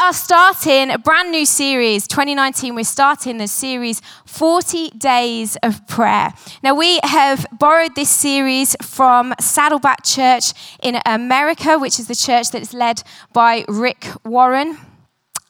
are starting a brand new series, 2019. We're starting the series 40 Days of Prayer. Now, we have borrowed this series from Saddleback Church in America, which is the church that is led by Rick Warren.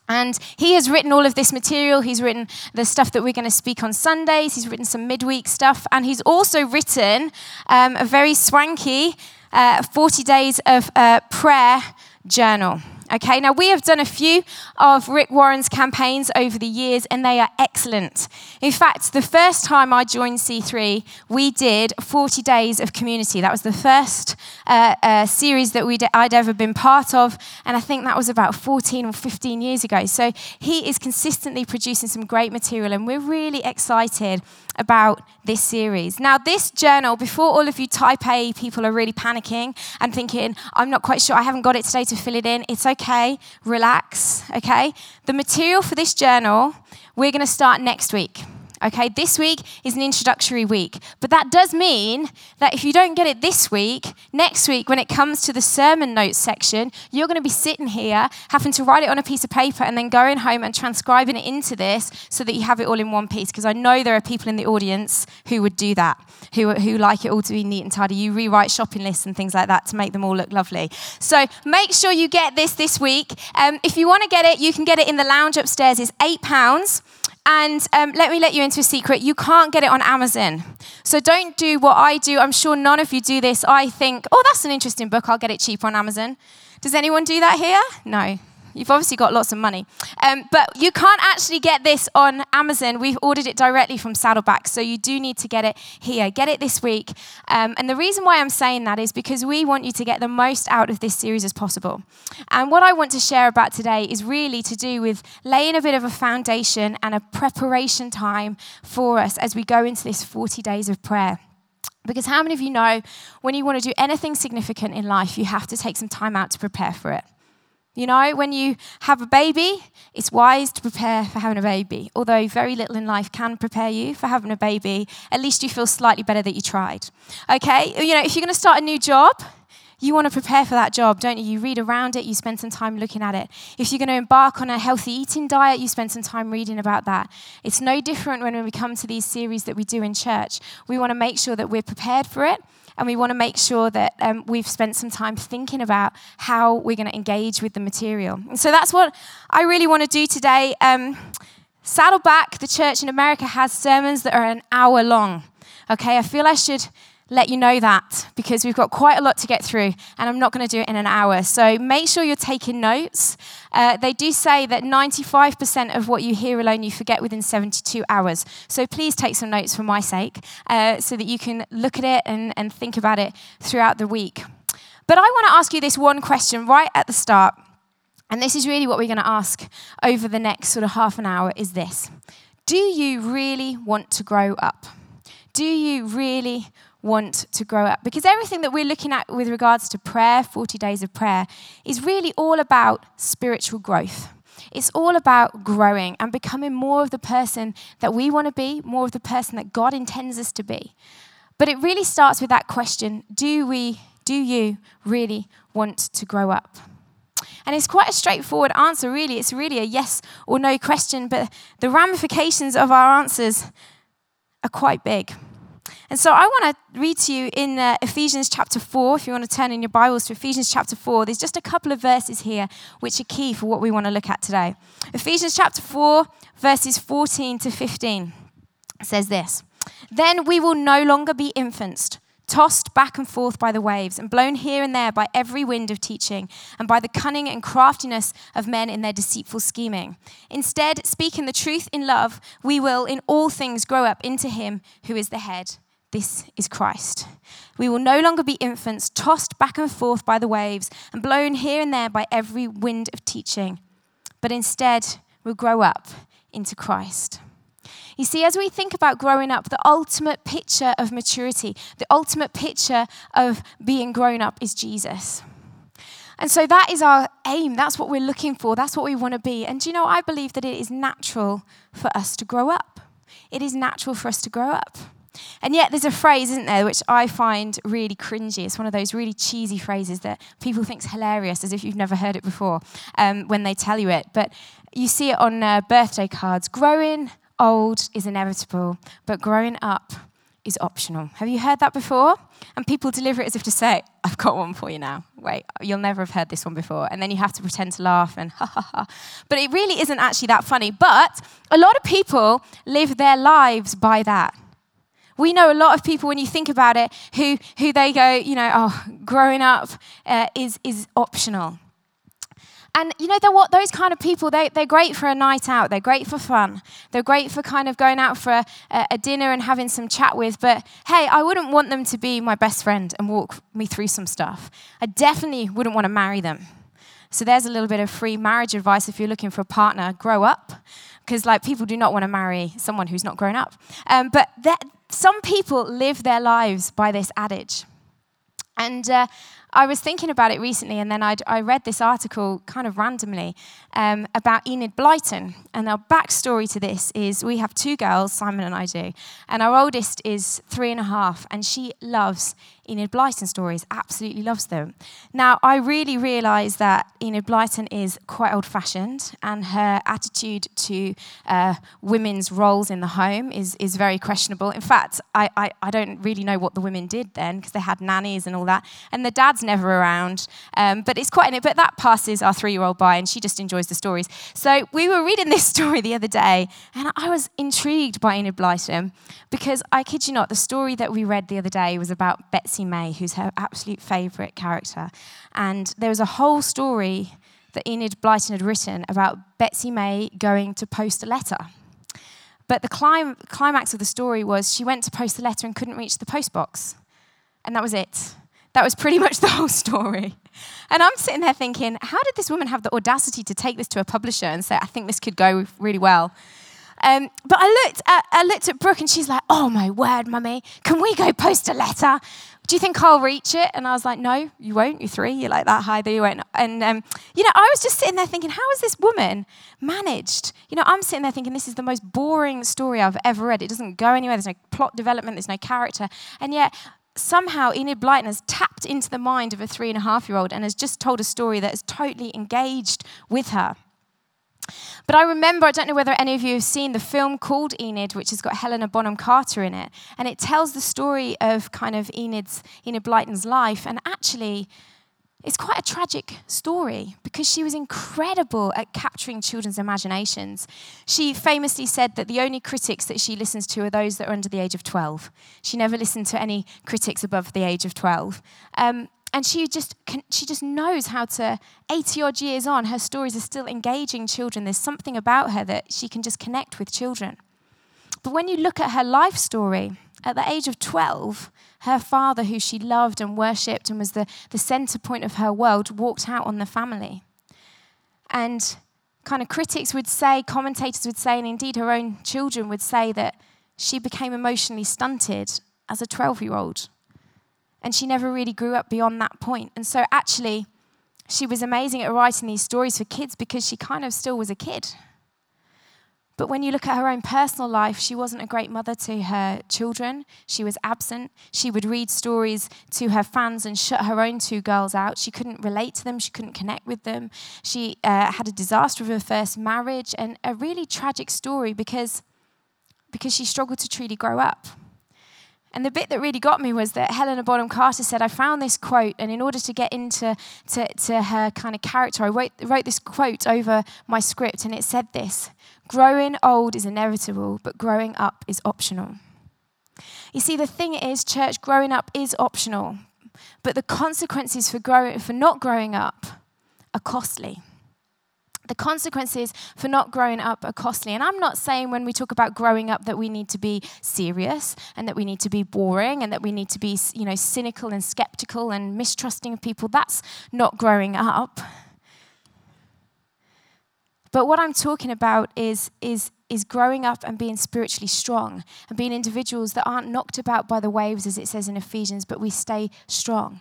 And he has written all of this material. He's written the stuff that we're going to speak on Sundays. He's written some midweek stuff. And he's also written um, a very swanky uh, 40 Days of uh, Prayer journal. Okay, now we have done a few of Rick Warren's campaigns over the years, and they are excellent. In fact, the first time I joined C3, we did 40 days of community. That was the first uh, uh, series that we'd, I'd ever been part of, and I think that was about 14 or 15 years ago. So he is consistently producing some great material, and we're really excited about this series. Now, this journal, before all of you type A people are really panicking and thinking, I'm not quite sure, I haven't got it today to fill it in, it's okay, relax, okay? The material for this journal, we're going to start next week. Okay, this week is an introductory week. But that does mean that if you don't get it this week, next week, when it comes to the sermon notes section, you're going to be sitting here having to write it on a piece of paper and then going home and transcribing it into this so that you have it all in one piece. Because I know there are people in the audience who would do that, who, who like it all to be neat and tidy. You rewrite shopping lists and things like that to make them all look lovely. So make sure you get this this week. Um, if you want to get it, you can get it in the lounge upstairs. It's £8. And um, let me let you into a secret you can't get it on Amazon. So don't do what I do. I'm sure none of you do this. I think, oh, that's an interesting book. I'll get it cheap on Amazon. Does anyone do that here? No. You've obviously got lots of money. Um, but you can't actually get this on Amazon. We've ordered it directly from Saddleback, so you do need to get it here. Get it this week. Um, and the reason why I'm saying that is because we want you to get the most out of this series as possible. And what I want to share about today is really to do with laying a bit of a foundation and a preparation time for us as we go into this 40 days of prayer. Because how many of you know when you want to do anything significant in life, you have to take some time out to prepare for it? You know, when you have a baby, it's wise to prepare for having a baby. Although very little in life can prepare you for having a baby, at least you feel slightly better that you tried. Okay? You know, if you're going to start a new job, you want to prepare for that job, don't you? You read around it, you spend some time looking at it. If you're going to embark on a healthy eating diet, you spend some time reading about that. It's no different when we come to these series that we do in church. We want to make sure that we're prepared for it and we want to make sure that um, we've spent some time thinking about how we're going to engage with the material. And so that's what I really want to do today. Um, Saddleback, the church in America, has sermons that are an hour long. Okay, I feel I should let you know that because we've got quite a lot to get through and I'm not going to do it in an hour. So make sure you're taking notes. Uh, they do say that 95% of what you hear alone you forget within 72 hours. So please take some notes for my sake uh, so that you can look at it and, and think about it throughout the week. But I want to ask you this one question right at the start. And this is really what we're going to ask over the next sort of half an hour is this. Do you really want to grow up? Do you really want to grow up. Because everything that we're looking at with regards to prayer, 40 days of prayer, is really all about spiritual growth. It's all about growing and becoming more of the person that we want to be, more of the person that God intends us to be. But it really starts with that question do we, do you really want to grow up? And it's quite a straightforward answer, really. It's really a yes or no question, but the ramifications of our answers are quite big. And so I want to read to you in uh, Ephesians chapter 4, if you want to turn in your Bibles to Ephesians chapter 4. There's just a couple of verses here which are key for what we want to look at today. Ephesians chapter 4, verses 14 to 15 says this Then we will no longer be infants tossed back and forth by the waves, and blown here and there by every wind of teaching, and by the cunning and craftiness of men in their deceitful scheming. Instead, speaking the truth in love, we will in all things grow up into Him who is the head this is Christ. We will no longer be infants, tossed back and forth by the waves and blown here and there by every wind of teaching, but instead we'll grow up into Christ. You see, as we think about growing up, the ultimate picture of maturity, the ultimate picture of being grown up is Jesus. And so that is our aim. That's what we're looking for. That's what we want to be. And do you know, I believe that it is natural for us to grow up. It is natural for us to grow up. And yet, there's a phrase, isn't there, which I find really cringy. It's one of those really cheesy phrases that people think's hilarious, as if you've never heard it before um, when they tell you it. But you see it on uh, birthday cards. Growing old is inevitable, but growing up is optional. Have you heard that before? And people deliver it as if to say, I've got one for you now. Wait, you'll never have heard this one before. And then you have to pretend to laugh and ha ha ha. But it really isn't actually that funny. But a lot of people live their lives by that. We know a lot of people, when you think about it, who, who they go, you know, oh, growing up uh, is, is optional. And you know, what those kind of people, they, they're great for a night out. They're great for fun. They're great for kind of going out for a, a, dinner and having some chat with. But hey, I wouldn't want them to be my best friend and walk me through some stuff. I definitely wouldn't want to marry them. So there's a little bit of free marriage advice if you're looking for a partner. Grow up. Because like people do not want to marry someone who's not grown up. Um, but that, some people live their lives by this adage. And uh, I was thinking about it recently, and then I'd, i read this article kind of randomly um, about Enid Blyton. And our backstory to this is we have two girls, Simon and I do, and our oldest is three and a half, and she loves Enid Blyton stories, absolutely loves them. Now, I really realise that Enid Blyton is quite old fashioned, and her attitude to uh, women's roles in the home is, is very questionable. In fact, I, I, I don't really know what the women did then because they had nannies and all that, and the dad's never around. Um, but it's quite, but that passes our three year old by, and she just enjoys the stories. So we were reading this story the other day, and I was intrigued by Enid Blyton because I kid you not, the story that we read the other day was about Betsy. Betsy May, who's her absolute favourite character. And there was a whole story that Enid Blyton had written about Betsy May going to post a letter. But the clim- climax of the story was she went to post the letter and couldn't reach the postbox. And that was it. That was pretty much the whole story. And I'm sitting there thinking, how did this woman have the audacity to take this to a publisher and say, I think this could go really well? Um, but I looked, at, I looked at Brooke and she's like, oh my word, mummy, can we go post a letter? Do you think I'll reach it? And I was like, no, you won't. You're three. You're like that high there. you won't. And, um, you know, I was just sitting there thinking, how has this woman managed? You know, I'm sitting there thinking, this is the most boring story I've ever read. It doesn't go anywhere. There's no plot development. There's no character. And yet, somehow Enid Blyton has tapped into the mind of a three and a half year old and has just told a story that is totally engaged with her. But I remember, I don't know whether any of you have seen the film called Enid, which has got Helena Bonham Carter in it. And it tells the story of kind of Enid's, Enid Blyton's life. And actually, it's quite a tragic story because she was incredible at capturing children's imaginations. She famously said that the only critics that she listens to are those that are under the age of 12. She never listened to any critics above the age of 12. Um, and she just she just knows how to 80 odd years on her stories are still engaging children. There's something about her that she can just connect with children. But when you look at her life story at the age of 12 her father who she loved and worshipped and was the, the center point of her world walked out on the family. And kind of critics would say commentators would say and indeed her own children would say that she became emotionally stunted as a 12 year old and she never really grew up beyond that point. And so, actually, she was amazing at writing these stories for kids because she kind of still was a kid. But when you look at her own personal life, she wasn't a great mother to her children. She was absent. She would read stories to her fans and shut her own two girls out. She couldn't relate to them. She couldn't connect with them. She uh, had a disaster of her first marriage and a really tragic story because, because she struggled to truly grow up. And the bit that really got me was that Helena Bonham Carter said, I found this quote, and in order to get into to, to her kind of character, I wrote, wrote this quote over my script, and it said this Growing old is inevitable, but growing up is optional. You see, the thing is, church, growing up is optional, but the consequences for, growing, for not growing up are costly the consequences for not growing up are costly. And I'm not saying when we talk about growing up that we need to be serious and that we need to be boring and that we need to be, you know, cynical and skeptical and mistrusting of people. That's not growing up. But what I'm talking about is, is, is growing up and being spiritually strong and being individuals that aren't knocked about by the waves, as it says in Ephesians, but we stay strong.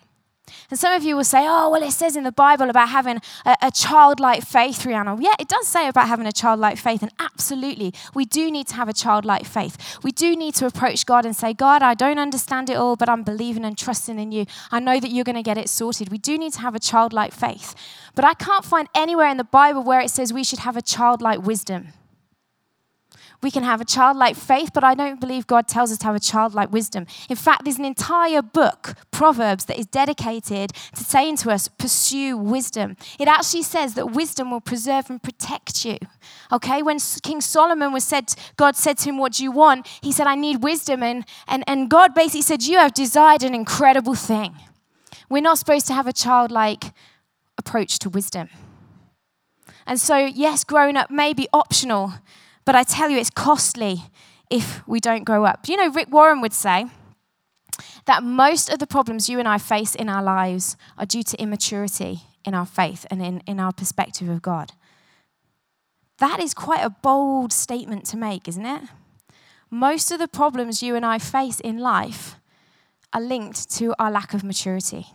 And some of you will say, oh, well, it says in the Bible about having a, a, childlike faith, Rhiannon. Yeah, it does say about having a childlike faith. And absolutely, we do need to have a childlike faith. We do need to approach God and say, God, I don't understand it all, but I'm believing and trusting in you. I know that you're going to get it sorted. We do need to have a childlike faith. But I can't find anywhere in the Bible where it says we should have a childlike wisdom. We can have a childlike faith, but I don't believe God tells us to have a childlike wisdom. In fact, there's an entire book, Proverbs, that is dedicated to saying to us, pursue wisdom. It actually says that wisdom will preserve and protect you. Okay, when King Solomon was said, God said to him, What do you want? He said, I need wisdom. And, and, and God basically said, You have desired an incredible thing. We're not supposed to have a childlike approach to wisdom. And so, yes, growing up may be optional, but I tell you, it's costly if we don't grow up. You know, Rick Warren would say that most of the problems you and I face in our lives are due to immaturity in our faith and in, in our perspective of God. That is quite a bold statement to make, isn't it? Most of the problems you and I face in life are linked to our lack of maturity.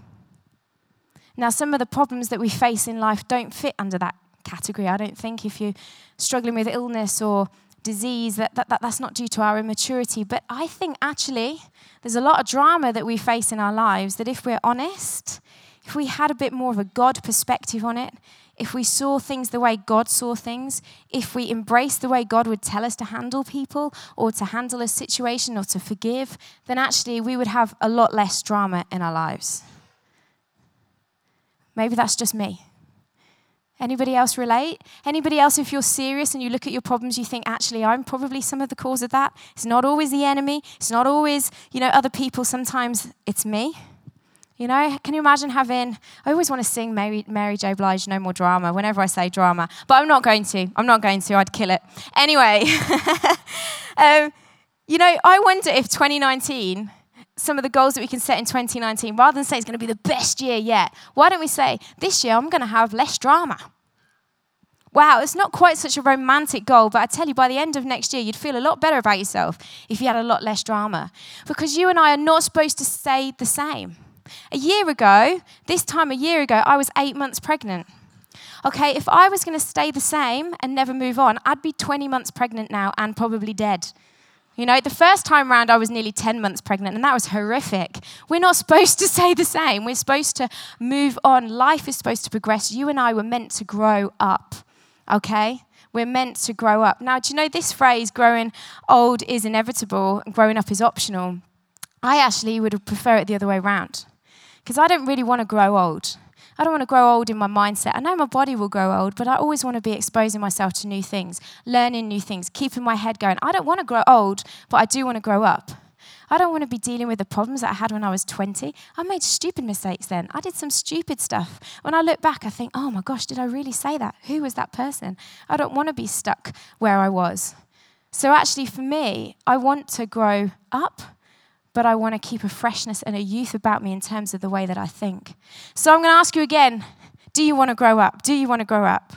Now, some of the problems that we face in life don't fit under that category. I don't think if you're struggling with illness or disease, that, that, that, that's not due to our immaturity. But I think actually there's a lot of drama that we face in our lives that if we're honest, if we had a bit more of a God perspective on it, if we saw things the way God saw things, if we embraced the way God would tell us to handle people or to handle a situation or to forgive, then actually we would have a lot less drama in our lives. Maybe that's just me. Anybody else relate? Anybody else, if you're serious and you look at your problems, you think, actually, I'm probably some of the cause of that. It's not always the enemy. It's not always, you know, other people. Sometimes it's me. You know, can you imagine having? I always want to sing Mary, Mary J. Blige, No More Drama, whenever I say drama, but I'm not going to. I'm not going to. I'd kill it. Anyway, um, you know, I wonder if 2019 some of the goals that we can set in 2019, rather than say it's going to be the best year yet, why don't we say, this year I'm going to have less drama? Wow, it's not quite such a romantic goal, but I tell you, by the end of next year, you'd feel a lot better about yourself if you had a lot less drama. Because you and I are not supposed to stay the same. A year ago, this time a year ago, I was eight months pregnant. Okay, if I was going to stay the same and never move on, I'd be 20 months pregnant now and probably dead. You know, the first time round, I was nearly 10 months pregnant, and that was horrific. We're not supposed to say the same. We're supposed to move on. Life is supposed to progress. You and I were meant to grow up, okay? We're meant to grow up. Now, do you know this phrase, growing old is inevitable, and growing up is optional? I actually would prefer it the other way around because I don't really want to grow old. I don't want to grow old in my mindset. I know my body will grow old, but I always want to be exposing myself to new things, learning new things, keeping my head going. I don't want to grow old, but I do want to grow up. I don't want to be dealing with the problems that I had when I was 20. I made stupid mistakes then. I did some stupid stuff. When I look back, I think, oh my gosh, did I really say that? Who was that person? I don't want to be stuck where I was. So, actually, for me, I want to grow up but I want to keep a freshness and a youth about me in terms of the way that I think. So I'm going to ask you again do you want to grow up? Do you want to grow up?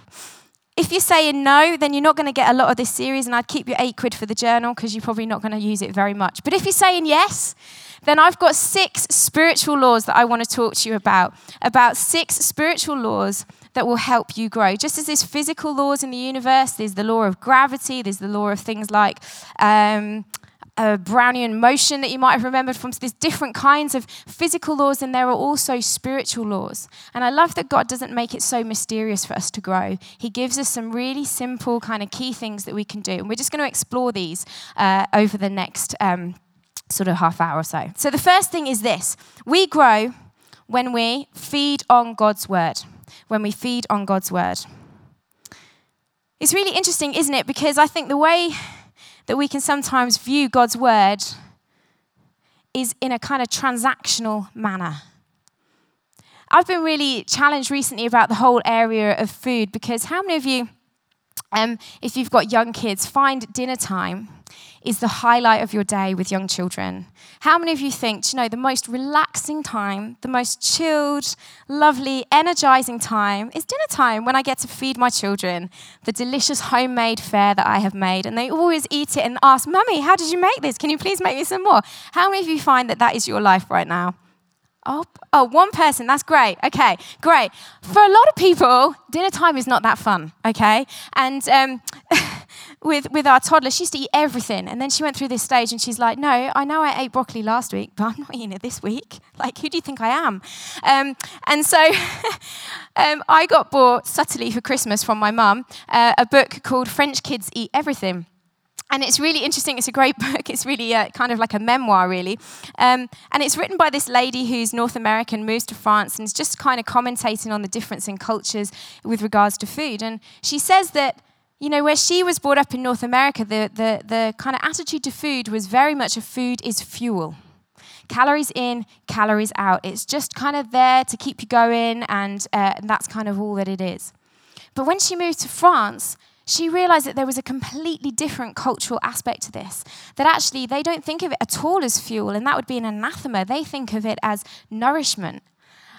If you're saying no, then you're not going to get a lot of this series, and I'd keep your eight quid for the journal because you're probably not going to use it very much. But if you're saying yes, then I've got six spiritual laws that I want to talk to you about. About six spiritual laws that will help you grow. Just as there's physical laws in the universe, there's the law of gravity, there's the law of things like um, a Brownian motion that you might have remembered from. There's different kinds of physical laws, and there are also spiritual laws. And I love that God doesn't make it so mysterious for us to grow. He gives us some really simple, kind of key things that we can do. And we're just going to explore these uh, over the next um, sort of half hour or so. So the first thing is this we grow when we feed on God's word. When we feed on God's word. It's really interesting, isn't it? Because I think the way that we can sometimes view God's word is in a kind of transactional manner. I've been really challenged recently about the whole area of food because how many of you, um, if you've got young kids, find dinner time is the highlight of your day with young children. How many of you think, you know, the most relaxing time, the most chilled, lovely, energizing time is dinner time when I get to feed my children the delicious homemade fare that I have made? And they always eat it and ask, Mummy, how did you make this? Can you please make me some more? How many of you find that that is your life right now? Oh, oh, one person. That's great. Okay, great. For a lot of people, dinner time is not that fun. Okay, and um, with with our toddler, she used to eat everything, and then she went through this stage, and she's like, "No, I know I ate broccoli last week, but I'm not eating it this week. Like, who do you think I am?" Um, and so, um, I got bought subtly for Christmas from my mum uh, a book called "French Kids Eat Everything." And it's really interesting. It's a great book. It's really uh, kind of like a memoir, really. Um, and it's written by this lady who's North American, moves to France, and is just kind of commentating on the difference in cultures with regards to food. And she says that, you know, where she was brought up in North America, the, the, the kind of attitude to food was very much a food is fuel. Calories in, calories out. It's just kind of there to keep you going, and, uh, and that's kind of all that it is. But when she moved to France, she realized that there was a completely different cultural aspect to this. That actually they don't think of it at all as fuel, and that would be an anathema. They think of it as nourishment.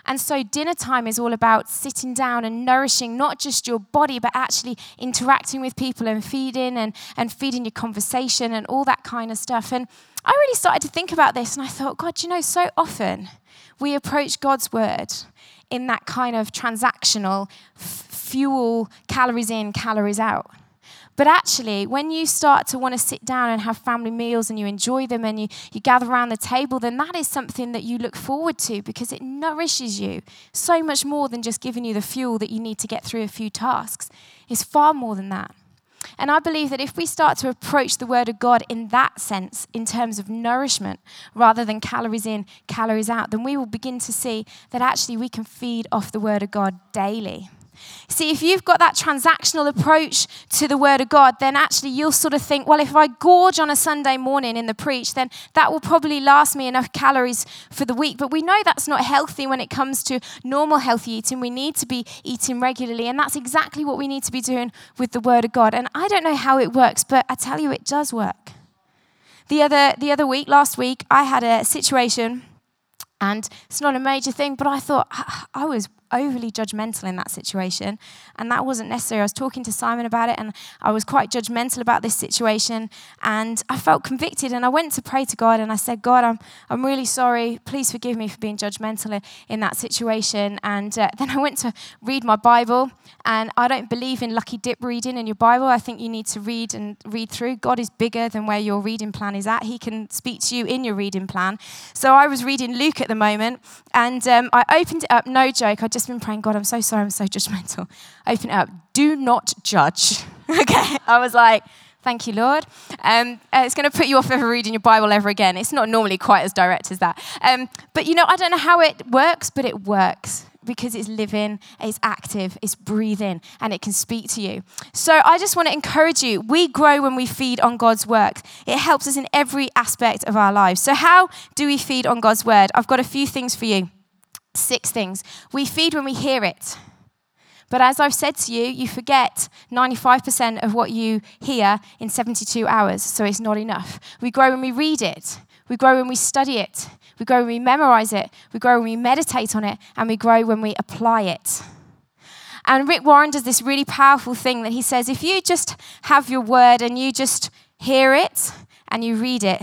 And so, dinner time is all about sitting down and nourishing not just your body, but actually interacting with people and feeding and, and feeding your conversation and all that kind of stuff. And I really started to think about this, and I thought, God, you know, so often we approach God's word in that kind of transactional fuel, calories in, calories out. But actually, when you start to want to sit down and have family meals and you enjoy them and you, you gather around the table, then that is something that you look forward to because it nourishes you so much more than just giving you the fuel that you need to get through a few tasks. It's far more than that. And I believe that if we start to approach the Word of God in that sense, in terms of nourishment, rather than calories in, calories out, then we will begin to see that actually we can feed off the Word of God daily. See, if you've got that transactional approach to the Word of God, then actually you'll sort of think, well, if I gorge on a Sunday morning in the preach, then that will probably last me enough calories for the week. But we know that's not healthy when it comes to normal healthy eating. We need to be eating regularly, and that's exactly what we need to be doing with the Word of God. And I don't know how it works, but I tell you, it does work. The other, the other week, last week, I had a situation, and it's not a major thing, but I thought ah, I was overly judgmental in that situation. And that wasn't necessary. I was talking to Simon about it and I was quite judgmental about this situation. And I felt convicted and I went to pray to God and I said, God, I'm, I'm really sorry. Please forgive me for being judgmental in that situation. And uh, then I went to read my Bible. And I don't believe in lucky dip reading in your Bible. I think you need to read and read through. God is bigger than where your reading plan is at. He can speak to you in your reading plan. So I was reading Luke at the moment and um, I opened it up, no joke. I just just been praying, God, I'm so sorry, I'm so judgmental. Open it up. Do not judge. okay. I was like, Thank you, Lord. Um, uh, it's going to put you off ever reading your Bible ever again. It's not normally quite as direct as that. Um, but you know, I don't know how it works, but it works because it's living, it's active, it's breathing, and it can speak to you. So I just want to encourage you. We grow when we feed on God's work. It helps us in every aspect of our lives. So, how do we feed on God's word? I've got a few things for you. Six things. We feed when we hear it. But as I've said to you, you forget 95% of what you hear in 72 hours, so it's not enough. We grow when we read it, we grow when we study it, we grow when we memorize it, we grow when we meditate on it, and we grow when we apply it. And Rick Warren does this really powerful thing that he says if you just have your word and you just hear it and you read it,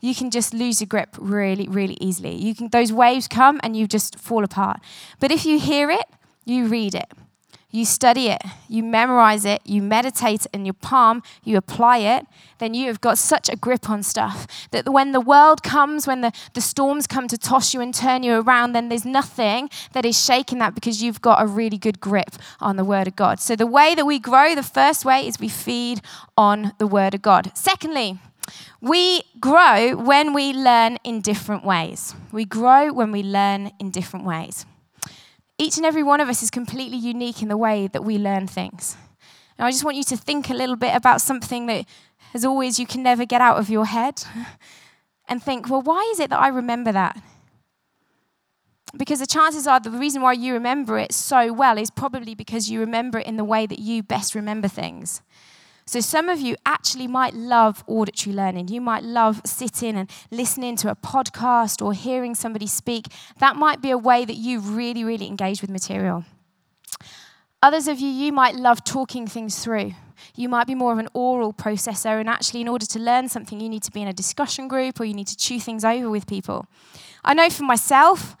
you can just lose your grip really, really easily. You can those waves come and you just fall apart. But if you hear it, you read it. You study it, you memorize it, you meditate in your palm, you apply it, then you have got such a grip on stuff that when the world comes, when the, the storms come to toss you and turn you around, then there's nothing that is shaking that because you've got a really good grip on the Word of God. So, the way that we grow, the first way is we feed on the Word of God. Secondly, we grow when we learn in different ways. We grow when we learn in different ways. Each and every one of us is completely unique in the way that we learn things. And I just want you to think a little bit about something that, as always, you can never get out of your head and think, well, why is it that I remember that? Because the chances are the reason why you remember it so well is probably because you remember it in the way that you best remember things. So, some of you actually might love auditory learning. You might love sitting and listening to a podcast or hearing somebody speak. That might be a way that you really, really engage with material. Others of you, you might love talking things through. You might be more of an oral processor, and actually, in order to learn something, you need to be in a discussion group or you need to chew things over with people. I know for myself,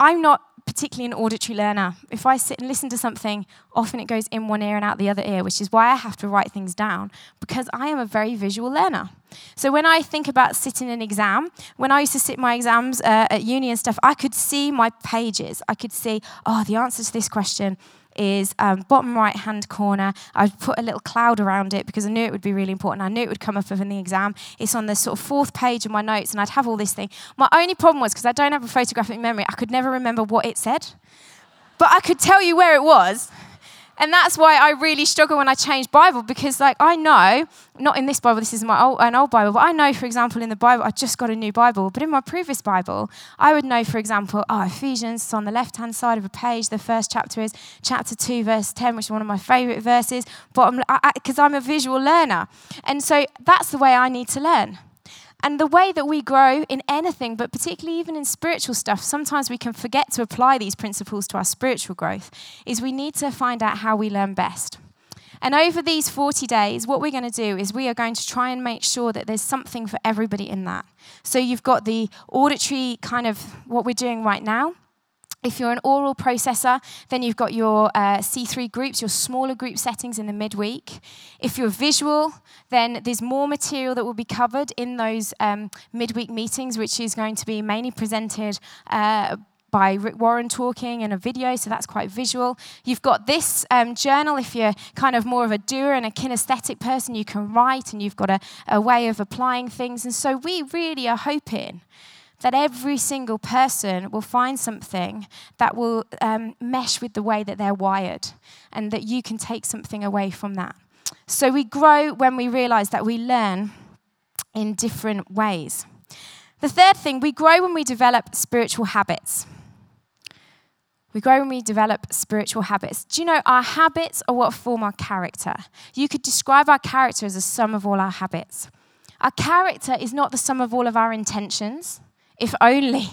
I'm not particularly an auditory learner. If I sit and listen to something, often it goes in one ear and out the other ear, which is why I have to write things down because I am a very visual learner. So when I think about sitting an exam, when I used to sit my exams uh, at uni and stuff, I could see my pages. I could see, oh, the answer to this question is um, bottom right hand corner. I'd put a little cloud around it because I knew it would be really important. I knew it would come up in the exam. It's on the sort of fourth page of my notes, and I'd have all this thing. My only problem was because I don't have a photographic memory, I could never remember what it said. But I could tell you where it was. And that's why I really struggle when I change Bible because, like, I know, not in this Bible, this is my old, an old Bible, but I know, for example, in the Bible, I just got a new Bible. But in my previous Bible, I would know, for example, oh, Ephesians is on the left hand side of a page. The first chapter is chapter 2, verse 10, which is one of my favorite verses, But because I'm a visual learner. And so that's the way I need to learn. And the way that we grow in anything, but particularly even in spiritual stuff, sometimes we can forget to apply these principles to our spiritual growth, is we need to find out how we learn best. And over these 40 days, what we're going to do is we are going to try and make sure that there's something for everybody in that. So you've got the auditory kind of what we're doing right now. If you're an oral processor, then you've got your uh, C3 groups, your smaller group settings in the midweek. If you're visual, then there's more material that will be covered in those um, midweek meetings, which is going to be mainly presented uh, by Rick Warren talking and a video, so that's quite visual. You've got this um, journal if you're kind of more of a doer and a kinesthetic person, you can write and you've got a, a way of applying things. And so we really are hoping that every single person will find something that will um, mesh with the way that they're wired and that you can take something away from that. So we grow when we realize that we learn in different ways. The third thing, we grow when we develop spiritual habits. We grow when we develop spiritual habits. Do you know our habits are what form our character? You could describe our character as a sum of all our habits. Our character is not the sum of all of our intentions if only.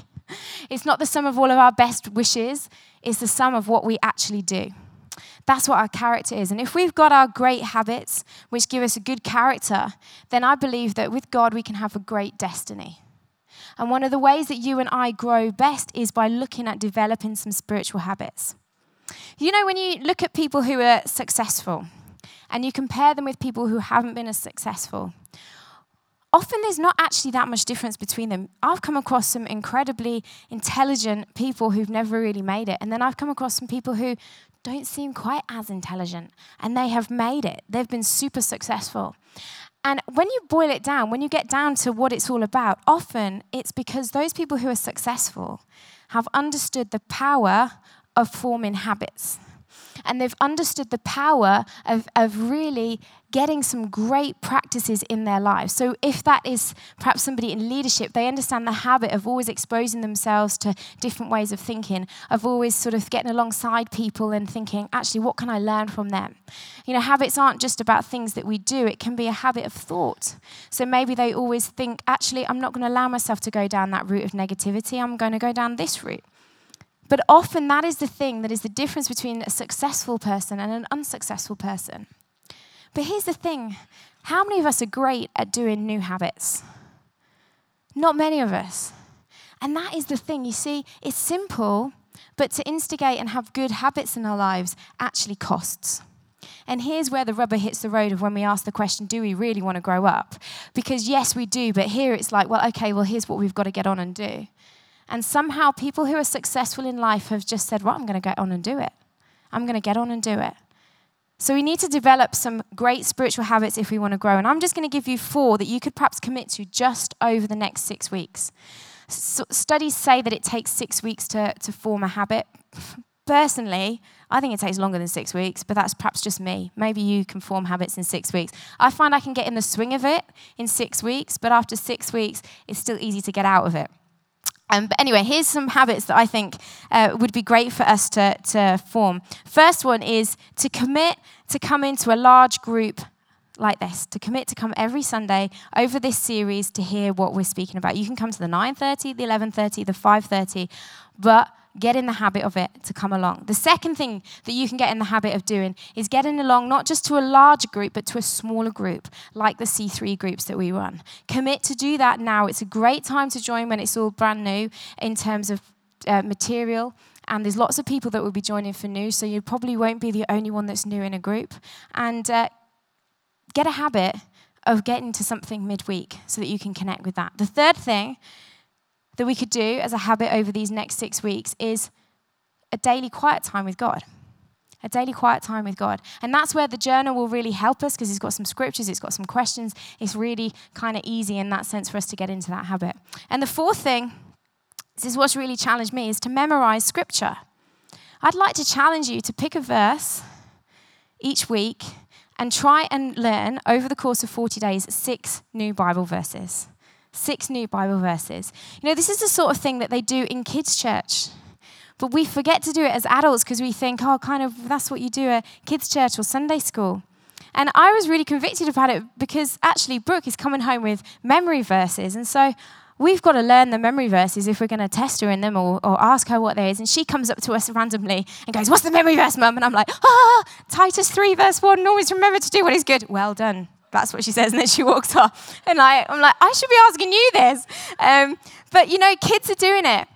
It's not the sum of all of our best wishes, it's the sum of what we actually do. That's what our character is. And if we've got our great habits, which give us a good character, then I believe that with God we can have a great destiny. And one of the ways that you and I grow best is by looking at developing some spiritual habits. You know, when you look at people who are successful and you compare them with people who haven't been as successful, often there's not actually that much difference between them. I've come across some incredibly intelligent people who've never really made it. And then I've come across some people who don't seem quite as intelligent and they have made it. They've been super successful. And when you boil it down, when you get down to what it's all about, often it's because those people who are successful have understood the power of forming habits and they've understood the power of, of really getting some great practices in their lives. So, if that is perhaps somebody in leadership, they understand the habit of always exposing themselves to different ways of thinking, of always sort of getting alongside people and thinking, actually, what can I learn from them? You know, habits aren't just about things that we do, it can be a habit of thought. So, maybe they always think, actually, I'm not going to allow myself to go down that route of negativity, I'm going to go down this route. But often that is the thing that is the difference between a successful person and an unsuccessful person. But here's the thing how many of us are great at doing new habits? Not many of us. And that is the thing. You see, it's simple, but to instigate and have good habits in our lives actually costs. And here's where the rubber hits the road of when we ask the question, do we really want to grow up? Because yes, we do, but here it's like, well, okay, well, here's what we've got to get on and do. And somehow people who are successful in life have just said, well, I'm going to get on and do it. I'm going to get on and do it. So we need to develop some great spiritual habits if we want to grow. And I'm just going to give you four that you could perhaps commit to just over the next six weeks. So studies say that it takes six weeks to, to form a habit. Personally, I think it takes longer than six weeks, but that's perhaps just me. Maybe you can form habits in six weeks. I find I can get in the swing of it in six weeks, but after six weeks, it's still easy to get out of it. Um, but anyway, here's some habits that I think uh, would be great for us to, to form. First one is to commit to come into a large group like this, to commit to come every Sunday over this series to hear what we're speaking about. You can come to the 9.30, the 11.30, the 5.30, but get in the habit of it to come along. The second thing that you can get in the habit of doing is getting along not just to a larger group, but to a smaller group, like the C3 groups that we run. Commit to do that now. It's a great time to join when it's all brand new in terms of uh, material. And there's lots of people that will be joining for new, so you probably won't be the only one that's new in a group. And uh, get a habit of getting to something midweek so that you can connect with that. The third thing that we could do as a habit over these next six weeks is a daily quiet time with God. A daily quiet time with God. And that's where the journal will really help us because it's got some scriptures, it's got some questions. It's really kind of easy in that sense for us to get into that habit. And the fourth thing, this is what's really challenged me, is to memorize scripture. I'd like to challenge you to pick a verse each week and try and learn over the course of 40 days six new Bible verses. Six new Bible verses. You know, this is the sort of thing that they do in kids' church. But we forget to do it as adults because we think, oh, kind of, that's what you do at kids' church or Sunday school. And I was really convicted about it because actually, Brooke is coming home with memory verses. And so we've got to learn the memory verses if we're going to test her in them or, or ask her what there is. And she comes up to us randomly and goes, What's the memory verse, mum? And I'm like, Ah, Titus 3, verse 1, always remember to do what is good. Well done. That's what she says. And then she walks off. And I, I'm like, I should be asking you this. Um, but you know, kids are doing it.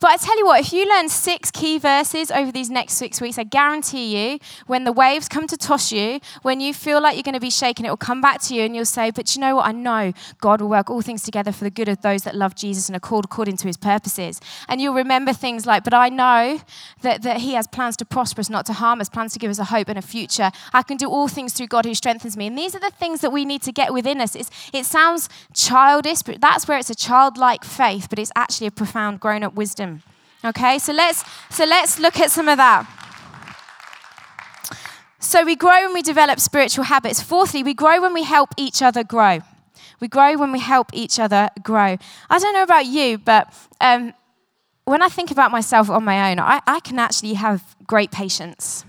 But I tell you what, if you learn six key verses over these next six weeks, I guarantee you, when the waves come to toss you, when you feel like you're going to be shaken, it will come back to you and you'll say, But you know what? I know God will work all things together for the good of those that love Jesus and are called according to his purposes. And you'll remember things like, But I know that, that he has plans to prosper us, not to harm us, plans to give us a hope and a future. I can do all things through God who strengthens me. And these are the things that we need to get within us. It's, it sounds childish, but that's where it's a childlike faith, but it's actually a profound grown up wisdom. Okay, so let's so let's look at some of that. So we grow when we develop spiritual habits. Fourthly, we grow when we help each other grow. We grow when we help each other grow. I don't know about you, but um, when I think about myself on my own, I, I can actually have great patience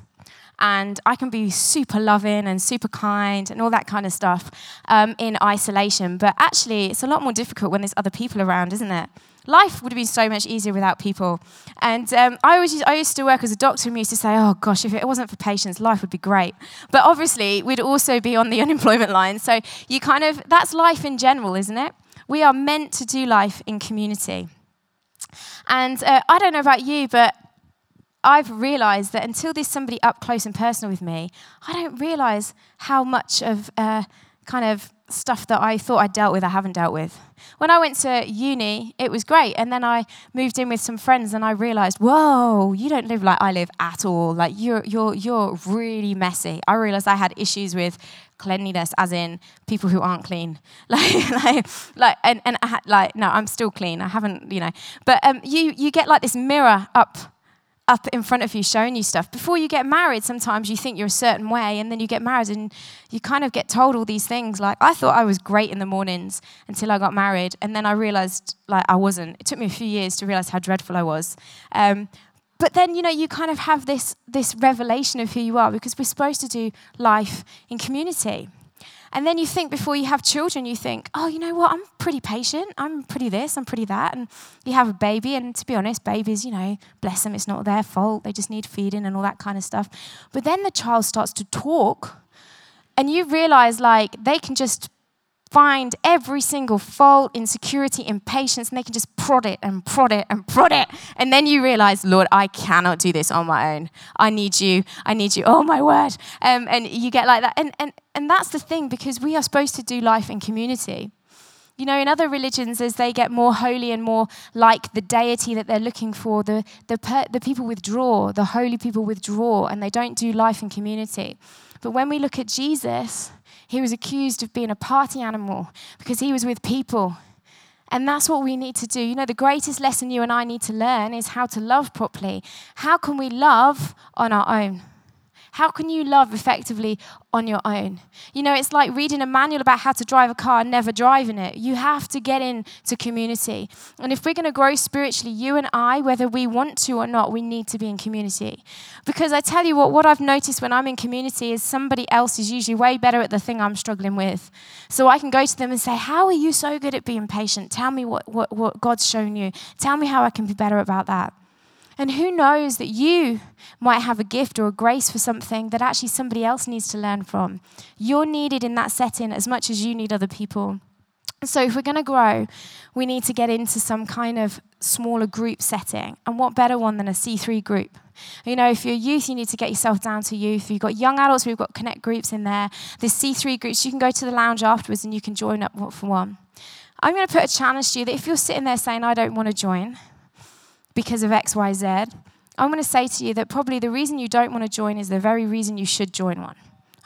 and I can be super loving and super kind and all that kind of stuff um, in isolation. But actually, it's a lot more difficult when there's other people around, isn't it? Life would have been so much easier without people. And um, I, always, I used to work as a doctor and we used to say, oh gosh, if it wasn't for patients, life would be great. But obviously, we'd also be on the unemployment line. So you kind of, that's life in general, isn't it? We are meant to do life in community. And uh, I don't know about you, but I've realized that until there's somebody up close and personal with me, I don't realize how much of uh, kind of stuff that I thought I'd dealt with, I haven't dealt with. When I went to uni, it was great. And then I moved in with some friends and I realized, whoa, you don't live like I live at all. Like you're, you're, you're really messy. I realized I had issues with cleanliness, as in people who aren't clean. Like, like, like and, and I had, like, no, I'm still clean. I haven't, you know. But um, you, you get like this mirror up up in front of you showing you stuff. Before you get married, sometimes you think you're a certain way, and then you get married and you kind of get told all these things. Like, I thought I was great in the mornings until I got married, and then I realized, like, I wasn't. It took me a few years to realize how dreadful I was. Um, but then, you know, you kind of have this, this revelation of who you are because we're supposed to do life in community. And then you think before you have children, you think, oh, you know what? I'm pretty patient. I'm pretty this, I'm pretty that. And you have a baby, and to be honest, babies, you know, bless them, it's not their fault. They just need feeding and all that kind of stuff. But then the child starts to talk, and you realize like they can just find every single fault, insecurity, impatience, and they can just prod it and prod it and prod it. And then you realize, Lord, I cannot do this on my own. I need you. I need you. Oh, my word. Um, and you get like that. And, and, and that's the thing, because we are supposed to do life in community. You know, in other religions, as they get more holy and more like the deity that they're looking for, the, the, per, the people withdraw, the holy people withdraw, and they don't do life in community. But when we look at Jesus, he was accused of being a party animal because he was with people. And that's what we need to do. You know, the greatest lesson you and I need to learn is how to love properly. How can we love on our own? How can you love effectively on your own? You know, it's like reading a manual about how to drive a car and never driving it. You have to get into community. And if we're going to grow spiritually, you and I, whether we want to or not, we need to be in community. Because I tell you what, what I've noticed when I'm in community is somebody else is usually way better at the thing I'm struggling with. So I can go to them and say, How are you so good at being patient? Tell me what, what, what God's shown you. Tell me how I can be better about that. And who knows that you might have a gift or a grace for something that actually somebody else needs to learn from. You're needed in that setting as much as you need other people. So, if we're going to grow, we need to get into some kind of smaller group setting. And what better one than a C3 group? You know, if you're youth, you need to get yourself down to youth. You've got young adults, we've got connect groups in there. There's C3 groups. You can go to the lounge afterwards and you can join up for one. I'm going to put a challenge to you that if you're sitting there saying, I don't want to join because of X, Y, Z, I'm going to say to you that probably the reason you don't want to join is the very reason you should join one.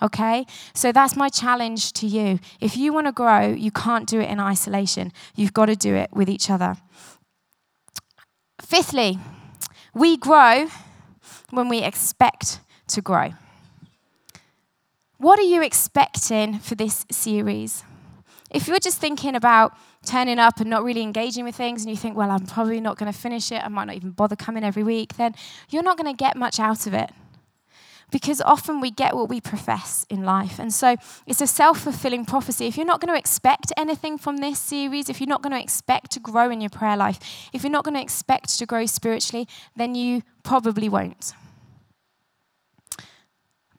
Okay? So that's my challenge to you. If you want to grow, you can't do it in isolation. You've got to do it with each other. Fifthly, we grow when we expect to grow. What are you expecting for this series? If you're just thinking about turning up and not really engaging with things, and you think, well, I'm probably not going to finish it, I might not even bother coming every week, then you're not going to get much out of it because often we get what we profess in life. And so it's a self fulfilling prophecy. If you're not going to expect anything from this series, if you're not going to expect to grow in your prayer life, if you're not going to expect to grow spiritually, then you probably won't.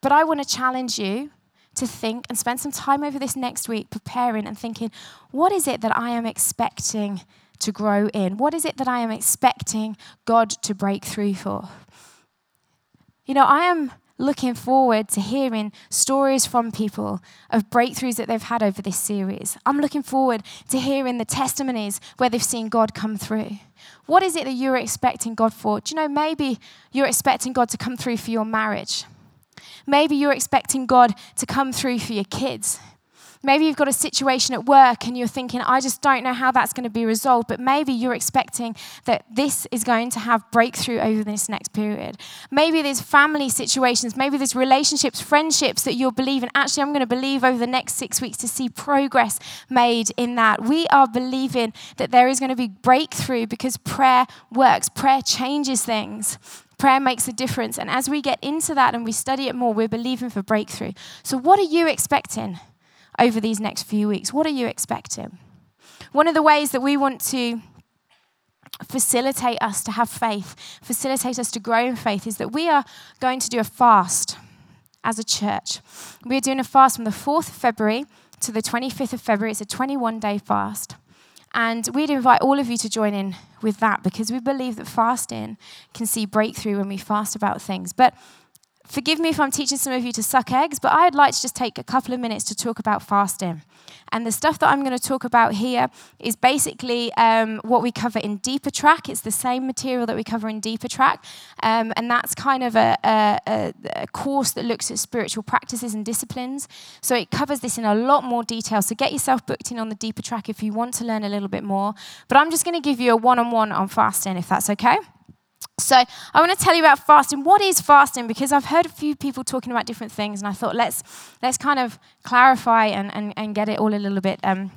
But I want to challenge you to think and spend some time over this next week preparing and thinking, what is it that I am expecting to grow in? What is it that I am expecting God to break through for? You know, I am looking forward to hearing stories from people of breakthroughs that they've had over this series. I'm looking forward to hearing the testimonies where they've seen God come through. What is it that you're expecting God for? Do you know, maybe you're expecting God to come through for your marriage. Maybe you're expecting God to come through for your kids. Maybe you've got a situation at work and you're thinking, I just don't know how that's going to be resolved, but maybe you're expecting that this is going to have breakthrough over this next period. Maybe there's family situations, maybe there's relationships, friendships that you're believing. Actually, I'm going to believe over the next six weeks to see progress made in that. We are believing that there is going to be breakthrough because prayer works, prayer changes things. Prayer makes a difference. And as we get into that and we study it more, we're believing for breakthrough. So, what are you expecting? over these next few weeks? What are you expecting? One of the ways that we want to facilitate us to have faith, facilitate us to grow in faith, is that we are going to do a fast as a church. We are doing a fast from the 4th of February to the 25th of February. It's a 21 day fast. And we'd invite all of you to join in with that because we believe that fasting can see breakthrough when we fast about things. But Forgive me if I'm teaching some of you to suck eggs, but I'd like to just take a couple of minutes to talk about fasting. And the stuff that I'm going to talk about here is basically um, what we cover in Deeper Track. It's the same material that we cover in Deeper Track. Um, and that's kind of a, a, a, course that looks at spiritual practices and disciplines. So it covers this in a lot more detail. So get yourself booked in on the Deeper Track if you want to learn a little bit more. But I'm just going to give you a one on one on fasting, if that's okay. So, I want to tell you about fasting. What is fasting? Because I've heard a few people talking about different things, and I thought let's let's kind of clarify and, and, and get it all a little bit um,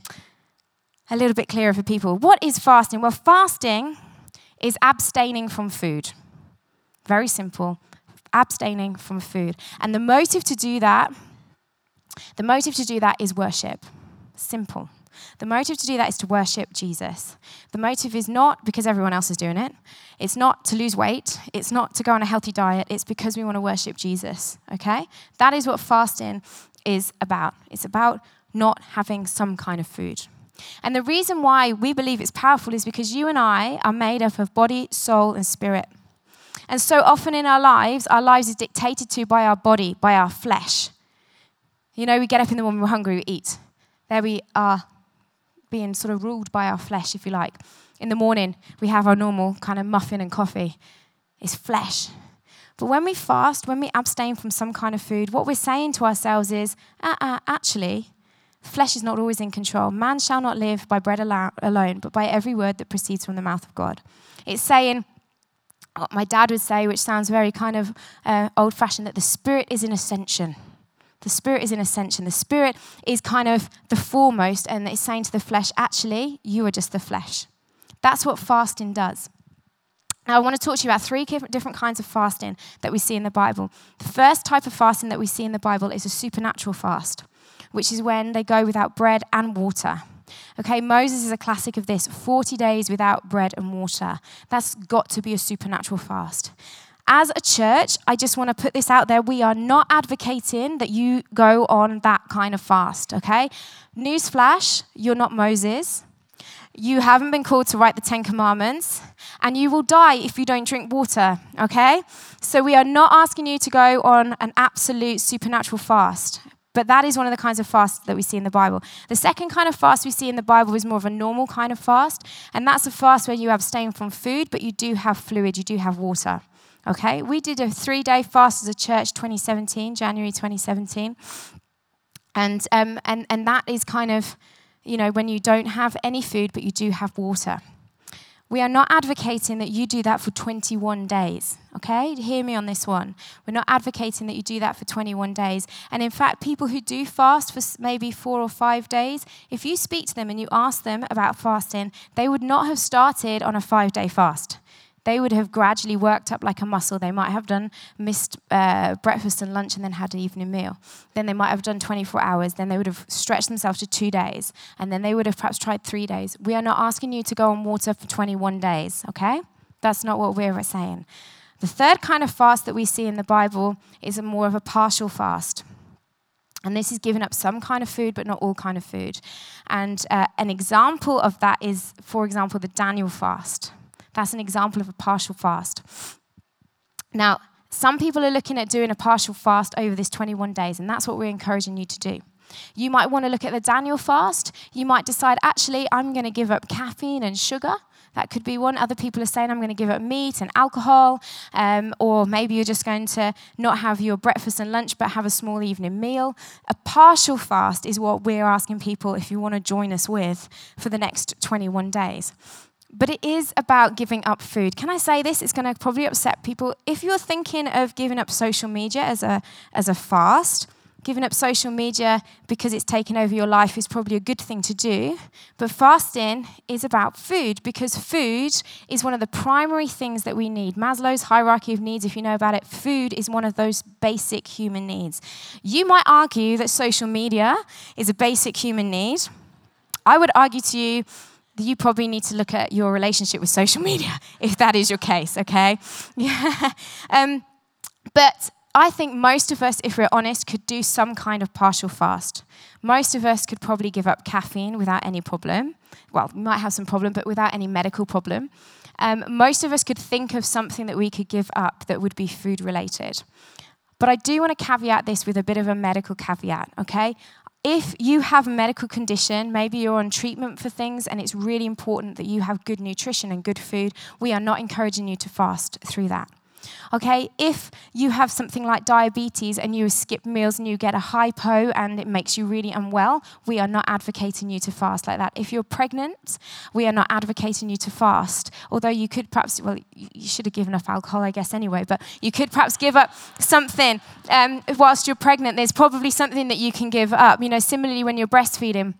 a little bit clearer for people. What is fasting? Well, fasting is abstaining from food. Very simple. Abstaining from food. And the motive to do that, the motive to do that is worship. Simple. The motive to do that is to worship Jesus. The motive is not because everyone else is doing it. It's not to lose weight. It's not to go on a healthy diet. It's because we want to worship Jesus, okay? That is what fasting is about. It's about not having some kind of food. And the reason why we believe it's powerful is because you and I are made up of body, soul, and spirit. And so often in our lives, our lives is dictated to by our body, by our flesh. You know, we get up in the morning, we're hungry, we eat. There we are being sort of ruled by our flesh, if you like. In the morning, we have our normal kind of muffin and coffee. It's flesh. But when we fast, when we abstain from some kind of food, what we're saying to ourselves is, uh-uh, actually, flesh is not always in control. Man shall not live by bread alone, but by every word that proceeds from the mouth of God. It's saying, what my dad would say, which sounds very kind of uh, old fashioned, that the spirit is in ascension. The spirit is in ascension. The spirit is kind of the foremost, and it's saying to the flesh, actually, you are just the flesh. That's what fasting does. Now, I want to talk to you about three different kinds of fasting that we see in the Bible. The first type of fasting that we see in the Bible is a supernatural fast, which is when they go without bread and water. Okay, Moses is a classic of this 40 days without bread and water. That's got to be a supernatural fast. As a church, I just want to put this out there. We are not advocating that you go on that kind of fast, okay? Newsflash, you're not Moses. You haven't been called to write the Ten Commandments, and you will die if you don't drink water, okay? So we are not asking you to go on an absolute supernatural fast. But that is one of the kinds of fasts that we see in the Bible. The second kind of fast we see in the Bible is more of a normal kind of fast, and that's a fast where you abstain from food, but you do have fluid, you do have water. Okay, we did a three day fast as a church 2017, January 2017. And, um, and, and that is kind of, you know, when you don't have any food, but you do have water. We are not advocating that you do that for 21 days, okay? Hear me on this one. We're not advocating that you do that for 21 days. And in fact, people who do fast for maybe four or five days, if you speak to them and you ask them about fasting, they would not have started on a five day fast they would have gradually worked up like a muscle. They might have done missed uh, breakfast and lunch and then had an evening meal. Then they might have done 24 hours. Then they would have stretched themselves to two days. And then they would have perhaps tried three days. We are not asking you to go on water for 21 days, okay? That's not what we're saying. The third kind of fast that we see in the Bible is a more of a partial fast. And this is giving up some kind of food, but not all kind of food. And uh, an example of that is, for example, the Daniel fast. That's an example of a partial fast. Now, some people are looking at doing a partial fast over this 21 days, and that's what we're encouraging you to do. You might want to look at the Daniel fast. You might decide, actually, I'm going to give up caffeine and sugar. That could be one. Other people are saying, I'm going to give up meat and alcohol. Um, or maybe you're just going to not have your breakfast and lunch, but have a small evening meal. A partial fast is what we're asking people if you want to join us with for the next 21 days. But it is about giving up food. Can I say this? It's going to probably upset people. If you're thinking of giving up social media as a, as a fast, giving up social media because it's taken over your life is probably a good thing to do. But fasting is about food because food is one of the primary things that we need. Maslow's hierarchy of needs, if you know about it, food is one of those basic human needs. You might argue that social media is a basic human need. I would argue to you you probably need to look at your relationship with social media if that is your case, okay? Yeah. Um, but I think most of us, if we're honest, could do some kind of partial fast. Most of us could probably give up caffeine without any problem. Well, we might have some problem, but without any medical problem. Um, most of us could think of something that we could give up that would be food related. But I do want to caveat this with a bit of a medical caveat, okay? If you have a medical condition, maybe you're on treatment for things, and it's really important that you have good nutrition and good food, we are not encouraging you to fast through that. Okay, if you have something like diabetes and you skip meals and you get a hypo and it makes you really unwell, we are not advocating you to fast like that. If you're pregnant, we are not advocating you to fast. Although you could perhaps, well, you should have given up alcohol, I guess, anyway, but you could perhaps give up something um, whilst you're pregnant. There's probably something that you can give up. You know, similarly, when you're breastfeeding,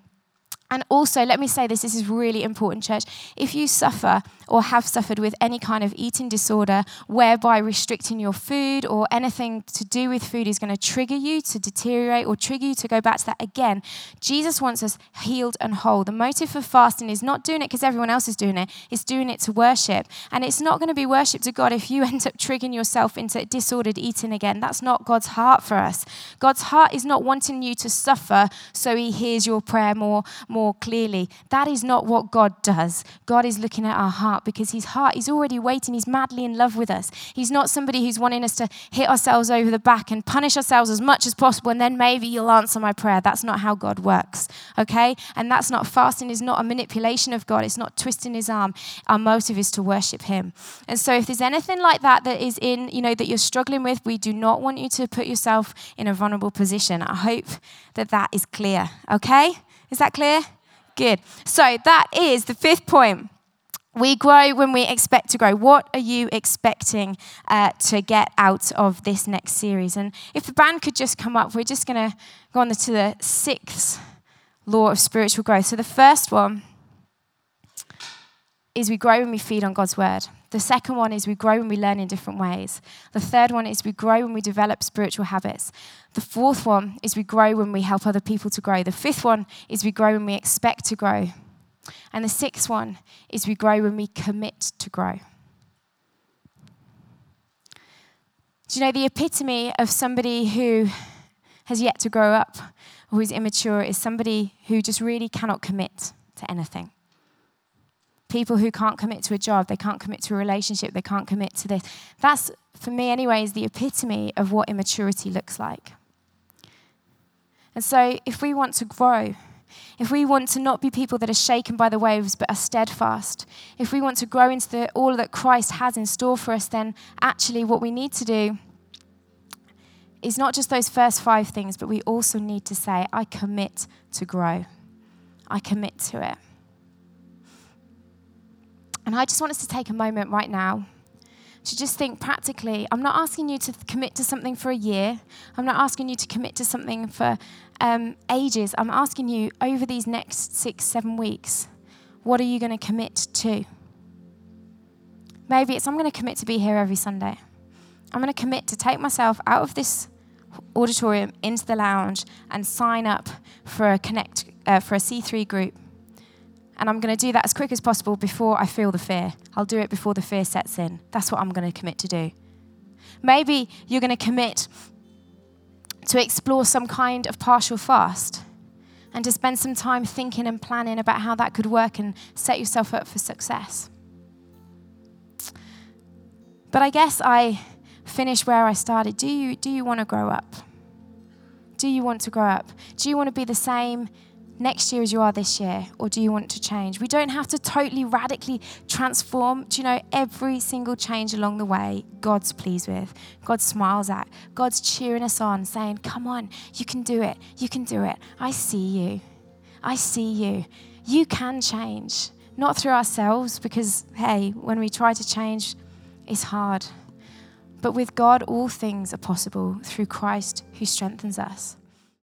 and also, let me say this this is really important, church. If you suffer or have suffered with any kind of eating disorder whereby restricting your food or anything to do with food is going to trigger you to deteriorate or trigger you to go back to that again, Jesus wants us healed and whole. The motive for fasting is not doing it because everyone else is doing it, it's doing it to worship. And it's not going to be worship to God if you end up triggering yourself into disordered eating again. That's not God's heart for us. God's heart is not wanting you to suffer so he hears your prayer more, more more clearly. That is not what God does. God is looking at our heart because his heart is already waiting. He's madly in love with us. He's not somebody who's wanting us to hit ourselves over the back and punish ourselves as much as possible and then maybe you'll answer my prayer. That's not how God works. Okay? And that's not fasting is not a manipulation of God. It's not twisting his arm. Our motive is to worship him. And so if there's anything like that that is in, you know, that you're struggling with, we do not want you to put yourself in a vulnerable position. I hope that that is clear. Okay? Is that clear? Good. So that is the fifth point. We grow when we expect to grow. What are you expecting uh, to get out of this next series? And if the band could just come up, we're just going to go on to the sixth law of spiritual growth. So the first one is we grow when we feed on God's word. The second one is we grow when we learn in different ways. The third one is we grow when we develop spiritual habits. The fourth one is we grow when we help other people to grow. The fifth one is we grow when we expect to grow. And the sixth one is we grow when we commit to grow. Do you know the epitome of somebody who has yet to grow up or who's immature is somebody who just really cannot commit to anything? People who can't commit to a job, they can't commit to a relationship, they can't commit to this. That's, for me, anyways, the epitome of what immaturity looks like. And so, if we want to grow, if we want to not be people that are shaken by the waves but are steadfast, if we want to grow into the, all that Christ has in store for us, then actually what we need to do is not just those first five things, but we also need to say, I commit to grow. I commit to it. And I just want us to take a moment right now to just think practically. I'm not asking you to commit to something for a year, I'm not asking you to commit to something for um, ages. I'm asking you over these next six, seven weeks, what are you going to commit to? Maybe it's I'm going to commit to be here every Sunday. I'm going to commit to take myself out of this auditorium into the lounge and sign up for a connect uh, for a C3 group and I'm going to do that as quick as possible before I feel the fear. I'll do it before the fear sets in. That's what I'm going to commit to do. Maybe you're going to commit to explore some kind of partial fast and to spend some time thinking and planning about how that could work and set yourself up for success. But I guess I finish where I started. Do you, do you want to grow up? Do you want to grow up? Do you want to be the same next year as you are this year, or do you want to change? We don't have to totally radically transform. Do you know every single change along the way, God's pleased with, God smiles at, God's cheering us on, saying, Come on, you can do it, you can do it. I see you, I see you. You can change, not through ourselves, because hey, when we try to change, it's hard. But with God, all things are possible through Christ who strengthens us.